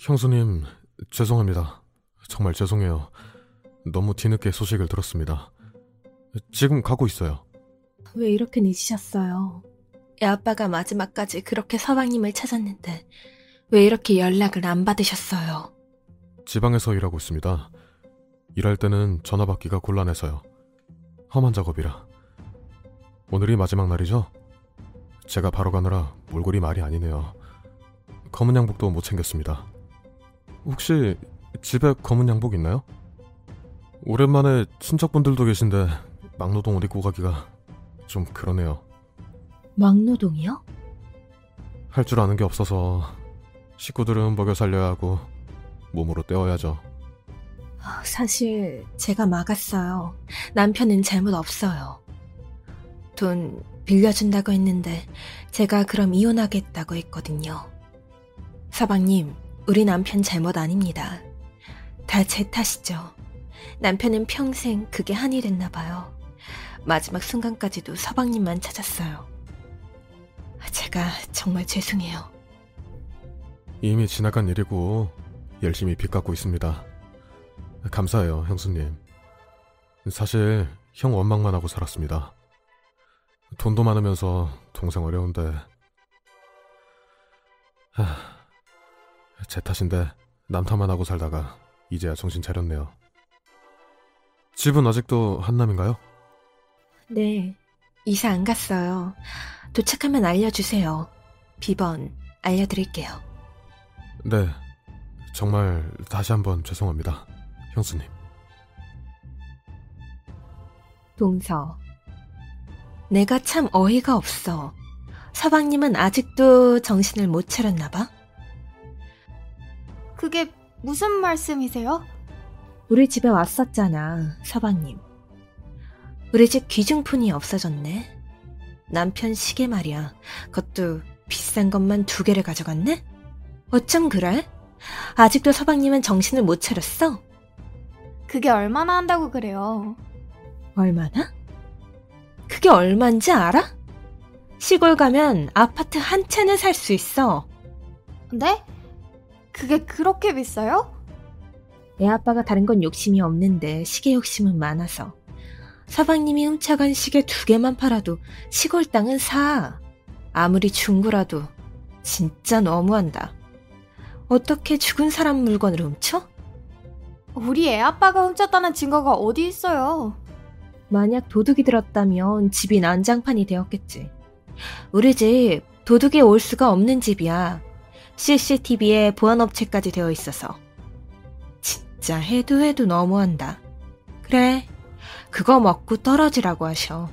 형수님, 죄송합니다. 정말 죄송해요. 너무 뒤늦게 소식을 들었습니다. 지금 가고 있어요. 왜 이렇게 늦으셨어요? 애 아빠가 마지막까지 그렇게 서방님을 찾았는데 왜 이렇게 연락을 안 받으셨어요? 지방에서 일하고 있습니다. 일할 때는 전화 받기가 곤란해서요. 험한 작업이라. 오늘이 마지막 날이죠? 제가 바로 가느라 몰골이 말이 아니네요. 검은 양복도 못 챙겼습니다. 혹시 집에 검은 양복 있나요? 오랜만에 친척분들도 계신데 막노동 옷 입고 가기가 좀 그러네요. 막노동이요? 할 줄 아는 게 없어서 식구들은 먹여 살려야 하고 몸으로 때워야죠. 아, 사실 제가 막았어요. 남편은 잘못 없어요. 돈 빌려준다고 했는데 제가 그럼 이혼하겠다고 했거든요. 서방님, 우리 남편 잘못 아닙니다. 다 제 탓이죠. 남편은 평생 그게 한이 됐나 봐요. 마지막 순간까지도 서방님만 찾았어요. 제가 정말 죄송해요. 이미 지나간 일이고 열심히 빚 갚고 있습니다. 감사해요, 형수님. 사실 형 원망만 하고 살았습니다. 돈도 많으면서 동생 어려운데 하, 제 탓인데 남탓만 하고 살다가 이제야 정신 차렸네요. 집은 아직도 한남인가요? 네, 이사 안 갔어요. 도착하면 알려주세요. 비번 알려드릴게요. 네, 정말 다시 한번 죄송합니다, 형수님. 동서. 내가 참 어이가 없어. 서방님은 아직도 정신을 못 차렸나 봐? 그게 무슨 말씀이세요? 우리 집에 왔었잖아, 서방님. 우리 집 귀중품이 없어졌네. 남편 시계 말이야. 그것도 비싼 것만 두 개를 가져갔네? 어쩜 그래? 아직도 서방님은 정신을 못 차렸어? 그게 얼마나 한다고 그래요? 얼마나? 그게 얼만지 알아? 시골 가면 아파트 한 채는 살 수 있어. 네? 그게 그렇게 비싸요? 애 아빠가 다른 건 욕심이 없는데 시계 욕심은 많아서. 서방님이 훔쳐간 시계 두 개만 팔아도 시골 땅은 사. 아무리 중고라도 진짜 너무한다. 어떻게 죽은 사람 물건을 훔쳐? 우리 애 아빠가 훔쳤다는 증거가 어디 있어요? 만약 도둑이 들었다면 집이 난장판이 되었겠지. 우리 집 도둑이 올 수가 없는 집이야. CCTV에 보안업체까지 되어 있어서. 진짜 해도 해도 너무한다. 그래, 그거 먹고 떨어지라고 하셔.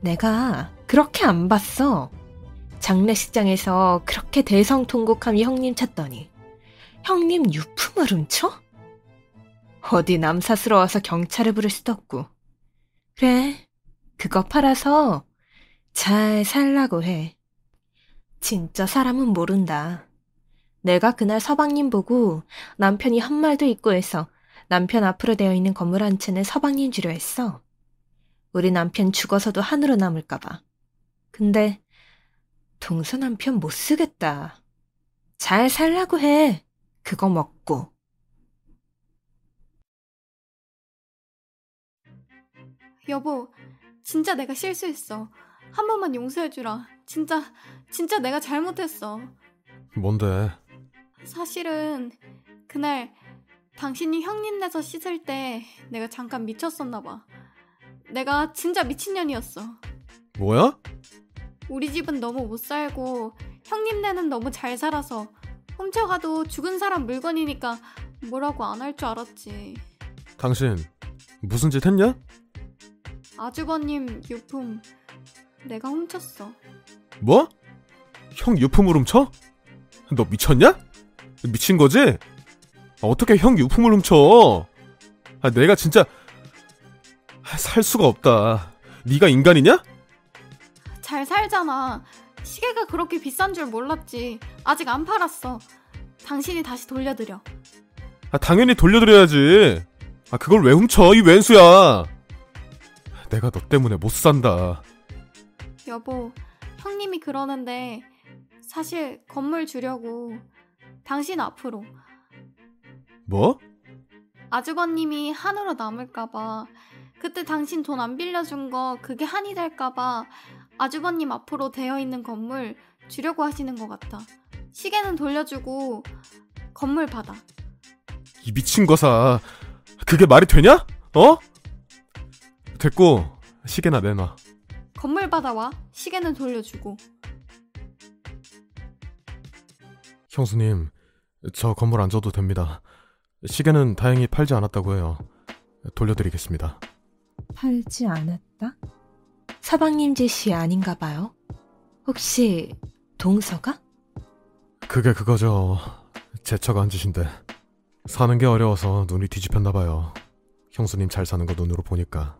내가 그렇게 안 봤어. 장례식장에서 그렇게 대성통곡하며 형님 찾더니 형님 유품을 훔쳐? 어디 남사스러 워서 경찰을 부를 수도 없고. 그래, 그거 팔아서 잘 살라고 해. 진짜 사람은 모른다. 내가 그날 서방님 보고 남편이 한 말도 있고 해서 남편 앞으로 되어 있는 건물 한 채는 서방님 주려 했어. 우리 남편 죽어서도 한으로 남을까봐. 근데 동서 남편 못 쓰겠다. 잘 살라고 해. 그거 먹고. 여보, 진짜 내가 실수했어. 한 번만 용서해주라. 진짜, 진짜 내가 잘못했어. 뭔데? 사실은 그날 당신이 형님 내서 씻을 때 내가 잠깐 미쳤었나 봐. 내가 진짜 미친년이었어. 뭐야? 우리 집은 너무 못 살고 형님네는 너무 잘 살아서 훔쳐가도 죽은 사람 물건이니까 뭐라고 안 할 줄 알았지. 당신 무슨 짓 했냐? 아주버님 유품 내가 훔쳤어. 뭐? 형 유품을 훔쳐? 너 미쳤냐? 미친 거지? 아, 어떻게 형 유품을 훔쳐? 아, 내가 진짜 살 수가 없다. 네가 인간이냐? 잘 살잖아. 시계가 그렇게 비싼 줄 몰랐지. 아직 안 팔았어. 당신이 다시 돌려드려. 아, 당연히 돌려드려야지. 아, 그걸 왜 훔쳐? 이 왼수야. 내가 너 때문에 못 산다. 여보, 형님이 그러는데 사실 건물 주려고 당신 앞으로. 뭐? 아주버님이 한으로 남을까봐. 그때 당신 돈 안 빌려준 거 그게 한이 될까봐 아주버님 앞으로 되어 있는 건물 주려고 하시는 것 같아. 시계는 돌려주고 건물 받아. 이 미친 거사. 그게 말이 되냐? 어? 됐고 시계나 내놔. 건물 받아와. 시계는 돌려주고. 형수님, 저 건물 안 줘도 됩니다. 시계는 다행히 팔지 않았다고 해요. 돌려드리겠습니다. 팔지 않았다? 서방님 짓이 아닌가 봐요. 혹시 동서가? 그게 그거죠. 제 처가 한 짓인데. 사는 게 어려워서 눈이 뒤집혔나 봐요. 형수님 잘 사는 거 눈으로 보니까.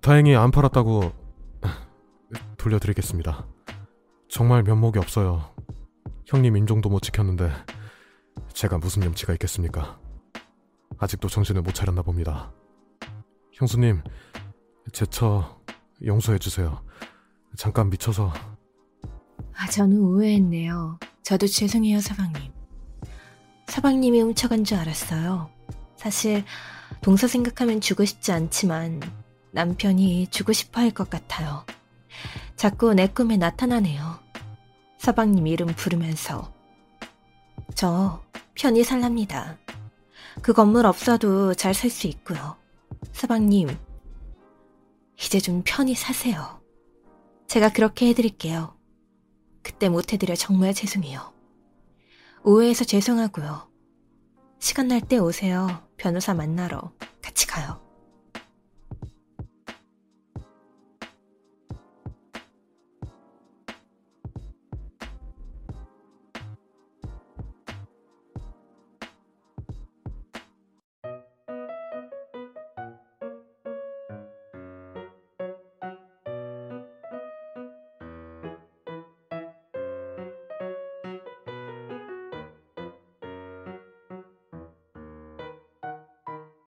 다행히 안 팔았다고 돌려드리겠습니다. 정말 면목이 없어요. 형님 인종도 못 지켰는데 제가 무슨 염치가 있겠습니까? 아직도 정신을 못 차렸나 봅니다. 형수님, 제 처 용서해 주세요. 잠깐 미쳐서 아, 저는 오해했네요. 저도 죄송해요, 서방님. 서방님이 훔쳐간 줄 알았어요. 사실 동서 생각하면 주고 싶지 않지만 남편이 주고 싶어 할 것 같아요. 자꾸 내 꿈에 나타나네요. 서방님 이름 부르면서. 저 편히 살랍니다. 그 건물 없어도 잘 살 수 있고요. 서방님, 이제 좀 편히 사세요. 제가 그렇게 해드릴게요. 그때 못해드려 정말 죄송해요. 오해해서 죄송하고요. 시간 날 때 오세요. 변호사 만나러 같이 가요.